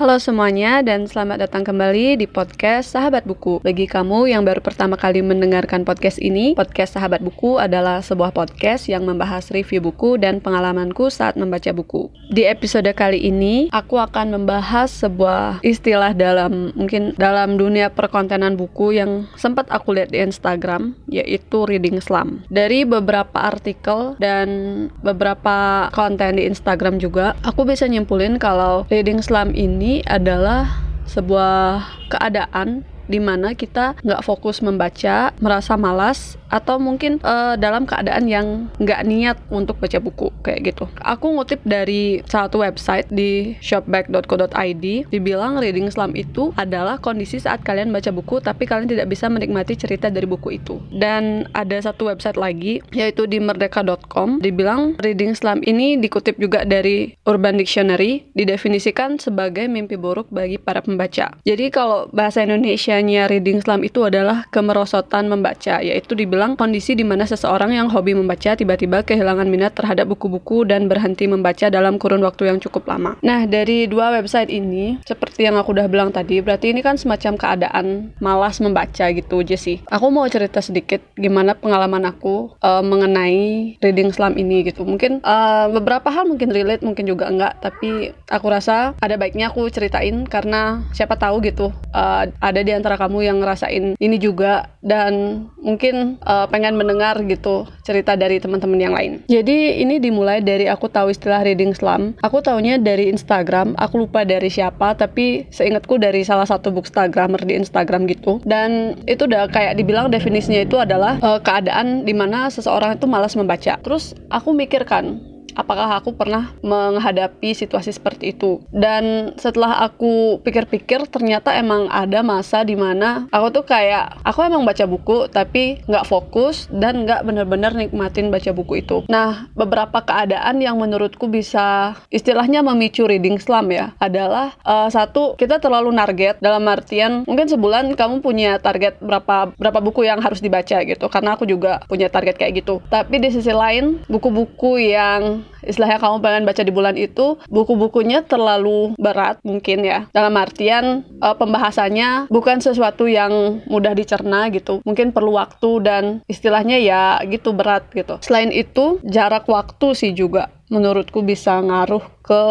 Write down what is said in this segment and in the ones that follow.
Halo semuanya dan selamat datang kembali di podcast Sahabat Buku. Bagi kamu yang baru pertama kali mendengarkan podcast ini, podcast Sahabat Buku adalah sebuah podcast yang membahas review buku dan pengalamanku saat membaca buku. Di episode kali ini, aku akan membahas sebuah istilah dalam mungkin dalam dunia perkontenan buku yang sempat aku lihat di Instagram, yaitu reading slam. Dari beberapa artikel dan beberapa konten di Instagram juga, aku bisa nyimpulin kalau reading slam ini adalah sebuah keadaan di mana kita nggak fokus membaca, merasa malas, atau mungkin uh, dalam keadaan yang nggak niat untuk baca buku kayak gitu. Aku ngutip dari satu website di shopback.co.id, dibilang reading slump itu adalah kondisi saat kalian baca buku tapi kalian tidak bisa menikmati cerita dari buku itu. Dan ada satu website lagi yaitu di merdeka.com, dibilang reading slump ini dikutip juga dari Urban Dictionary, didefinisikan sebagai mimpi buruk bagi para pembaca. Jadi kalau bahasa Indonesia Bahasanya reading slump itu adalah kemerosotan membaca, yaitu dibilang kondisi di mana seseorang yang hobi membaca tiba-tiba kehilangan minat terhadap buku-buku dan berhenti membaca dalam kurun waktu yang cukup lama. Nah, dari dua website ini, seperti yang aku udah bilang tadi, berarti ini kan semacam keadaan malas membaca gitu aja sih. Aku mau cerita sedikit gimana pengalaman aku uh, mengenai reading slump ini gitu. Mungkin uh, beberapa hal mungkin relate, mungkin juga enggak, tapi aku rasa ada baiknya aku ceritain karena siapa tahu gitu uh, ada di antara kamu yang ngerasain ini juga dan mungkin uh, pengen mendengar gitu cerita dari teman-teman yang lain. Jadi ini dimulai dari aku tahu istilah reading slump. Aku taunya dari Instagram. Aku lupa dari siapa tapi seingatku dari salah satu bookstagrammer di Instagram gitu. Dan itu udah kayak dibilang definisinya itu adalah uh, keadaan di mana seseorang itu malas membaca. Terus aku mikirkan apakah aku pernah menghadapi situasi seperti itu? Dan setelah aku pikir-pikir ternyata emang ada masa di mana aku tuh kayak aku emang baca buku tapi nggak fokus dan nggak bener-bener nikmatin baca buku itu. Nah beberapa keadaan yang menurutku bisa istilahnya memicu reading slump ya adalah uh, satu kita terlalu target dalam artian mungkin sebulan kamu punya target berapa berapa buku yang harus dibaca gitu karena aku juga punya target kayak gitu. Tapi di sisi lain buku-buku yang istilahnya kamu pengen baca di bulan itu buku-bukunya terlalu berat mungkin ya dalam artian uh, pembahasannya bukan sesuatu yang mudah dicerna gitu mungkin perlu waktu dan istilahnya ya gitu berat gitu selain itu jarak waktu sih juga menurutku bisa ngaruh ke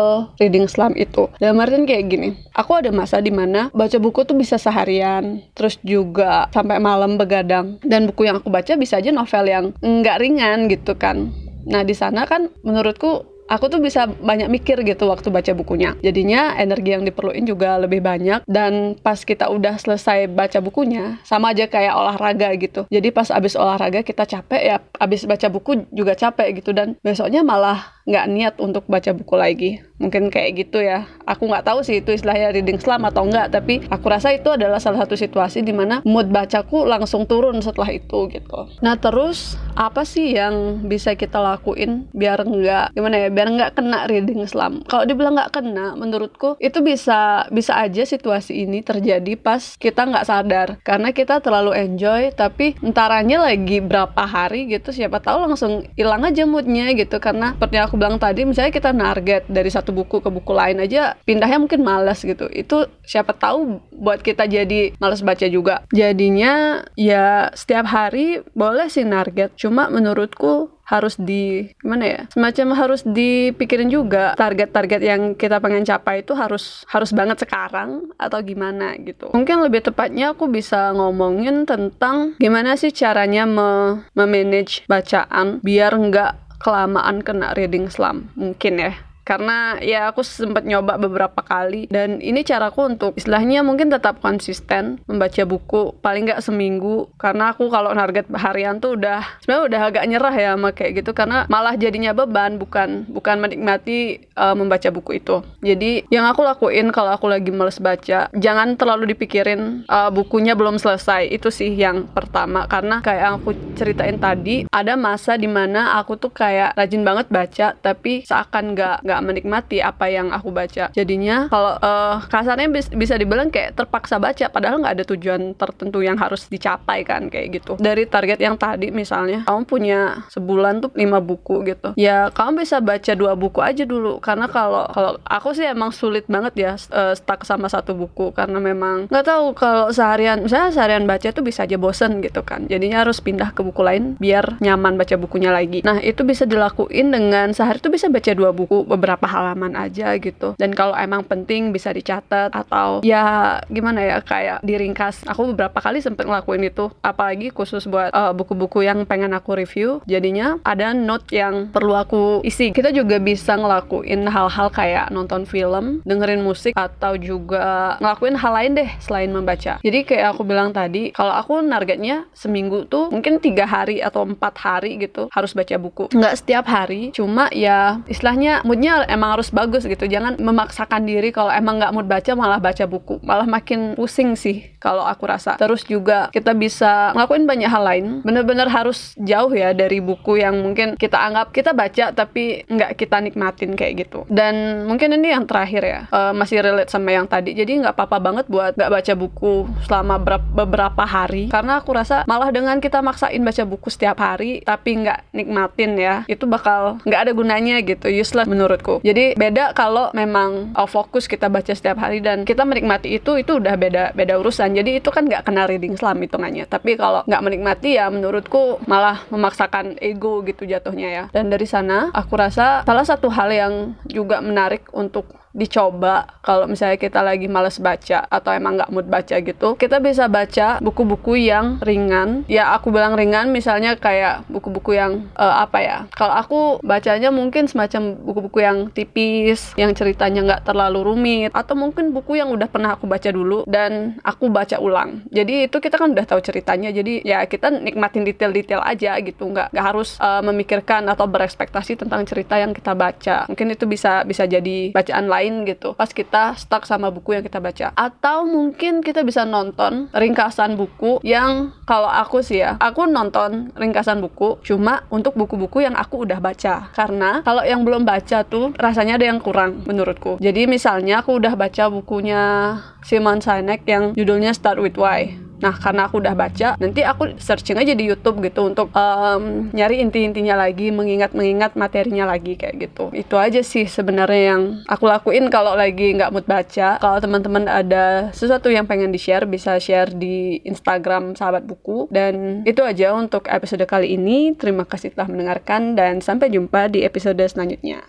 reading slam itu. Dalam artian kayak gini, aku ada masa di mana baca buku tuh bisa seharian, terus juga sampai malam begadang. Dan buku yang aku baca bisa aja novel yang nggak ringan gitu kan. Nah, di sana kan menurutku aku tuh bisa banyak mikir gitu waktu baca bukunya. Jadinya energi yang diperluin juga lebih banyak dan pas kita udah selesai baca bukunya sama aja kayak olahraga gitu. Jadi pas abis olahraga kita capek ya abis baca buku juga capek gitu dan besoknya malah nggak niat untuk baca buku lagi. Mungkin kayak gitu ya. Aku nggak tahu sih itu istilahnya reading slam atau enggak, tapi aku rasa itu adalah salah satu situasi di mana mood bacaku langsung turun setelah itu gitu. Nah terus apa sih yang bisa kita lakuin biar nggak gimana ya biar nggak kena reading slam kalau dibilang nggak kena menurutku itu bisa bisa aja situasi ini terjadi pas kita nggak sadar karena kita terlalu enjoy tapi entaranya lagi berapa hari gitu siapa tahu langsung hilang aja moodnya gitu karena seperti aku bilang tadi misalnya kita target dari satu buku ke buku lain aja pindahnya mungkin malas gitu. Itu siapa tahu buat kita jadi malas baca juga. Jadinya ya setiap hari boleh sih target cuma menurutku harus di gimana ya semacam harus dipikirin juga. Target-target yang kita pengen capai itu harus harus banget sekarang atau gimana gitu. Mungkin lebih tepatnya aku bisa ngomongin tentang gimana sih caranya me memanage bacaan biar nggak kelamaan kena reading slump. Mungkin ya karena ya aku sempat nyoba beberapa kali dan ini caraku untuk istilahnya mungkin tetap konsisten membaca buku paling nggak seminggu. Karena aku kalau target harian tuh udah sebenarnya udah agak nyerah ya sama kayak gitu. Karena malah jadinya beban bukan bukan menikmati uh, membaca buku itu. Jadi yang aku lakuin kalau aku lagi males baca jangan terlalu dipikirin uh, bukunya belum selesai. Itu sih yang pertama. Karena kayak yang aku ceritain tadi ada masa di mana aku tuh kayak rajin banget baca tapi seakan nggak nggak nggak menikmati apa yang aku baca. Jadinya kalau uh, kasarnya bis, bisa dibilang kayak terpaksa baca padahal nggak ada tujuan tertentu yang harus dicapai kan kayak gitu. Dari target yang tadi misalnya kamu punya sebulan tuh lima buku gitu. Ya kamu bisa baca dua buku aja dulu. Karena kalau kalau aku sih emang sulit banget ya uh, stuck sama satu buku. Karena memang nggak tahu kalau seharian misalnya seharian baca tuh bisa aja bosen gitu kan. Jadinya harus pindah ke buku lain biar nyaman baca bukunya lagi. Nah itu bisa dilakuin dengan sehari tuh bisa baca dua buku beberapa halaman aja gitu. Dan kalau emang penting bisa dicatat atau ya gimana ya kayak diringkas. Aku beberapa kali sempet ngelakuin itu apalagi khusus buat uh, buku-buku yang pengen aku review. Jadinya ada note yang perlu aku isi. Kita juga bisa ngelakuin hal-hal kayak nonton film dengerin musik atau juga ngelakuin hal lain deh selain membaca. Jadi kayak aku bilang tadi kalau aku targetnya seminggu tuh mungkin tiga hari atau empat hari gitu harus baca buku. Nggak setiap hari cuma ya istilahnya moodnya emang harus bagus gitu. Jangan memaksakan diri kalau emang nggak mood baca malah baca buku. Malah makin pusing sih kalau aku rasa. Terus juga kita bisa ngelakuin banyak hal lain. Bener-bener harus jauh ya dari buku yang mungkin kita anggap kita baca tapi nggak kita nikmatin kayak gitu. Dan mungkin ini yang terakhir ya. Uh, masih relate sama yang tadi. Jadi nggak apa-apa banget buat nggak baca buku selama beberapa hari. Karena aku rasa malah dengan kita maksain baca buku setiap hari tapi nggak nikmatin ya itu bakal nggak ada gunanya gitu. Useless menurutku. Jadi beda kalau memang uh, fokus kita baca setiap hari dan kita menikmati itu itu udah beda beda urusan. Jadi itu kan nggak kena reading slam hitungannya. Tapi kalau nggak menikmati ya menurutku malah memaksakan ego gitu jatuhnya ya. Dan dari sana aku rasa salah satu hal yang juga menarik untuk dicoba kalau misalnya kita lagi males baca atau emang nggak mood baca gitu kita bisa baca buku-buku yang ringan. Ya aku bilang ringan misalnya kayak buku-buku yang uh, apa ya kalau aku bacanya mungkin semacam buku-buku yang tipis yang ceritanya nggak terlalu rumit atau mungkin buku yang udah pernah aku baca dulu dan aku baca ulang. Jadi itu kita kan udah tahu ceritanya jadi ya kita nikmatin detail-detail aja gitu nggak nggak harus uh, memikirkan atau berekspektasi tentang cerita yang kita baca. Mungkin itu bisa bisa jadi bacaan lain lain gitu. Pas kita stuck sama buku yang kita baca. Atau mungkin kita bisa nonton ringkasan buku yang kalau aku sih ya aku nonton ringkasan buku cuma untuk buku-buku yang aku udah baca. Karena kalau yang belum baca tuh rasanya ada yang kurang menurutku. Jadi misalnya aku udah baca bukunya Simon Sinek yang judulnya Start With Why Nah, karena aku udah baca, nanti aku searching aja di YouTube gitu untuk um, nyari inti-intinya lagi, mengingat-mengingat materinya lagi kayak gitu. Itu aja sih sebenarnya yang aku lakuin kalau lagi nggak mood baca. Kalau teman-teman ada sesuatu yang pengen di-share, bisa share di Instagram Sahabat Buku. Dan itu aja untuk episode kali ini. Terima kasih telah mendengarkan dan sampai jumpa di episode selanjutnya.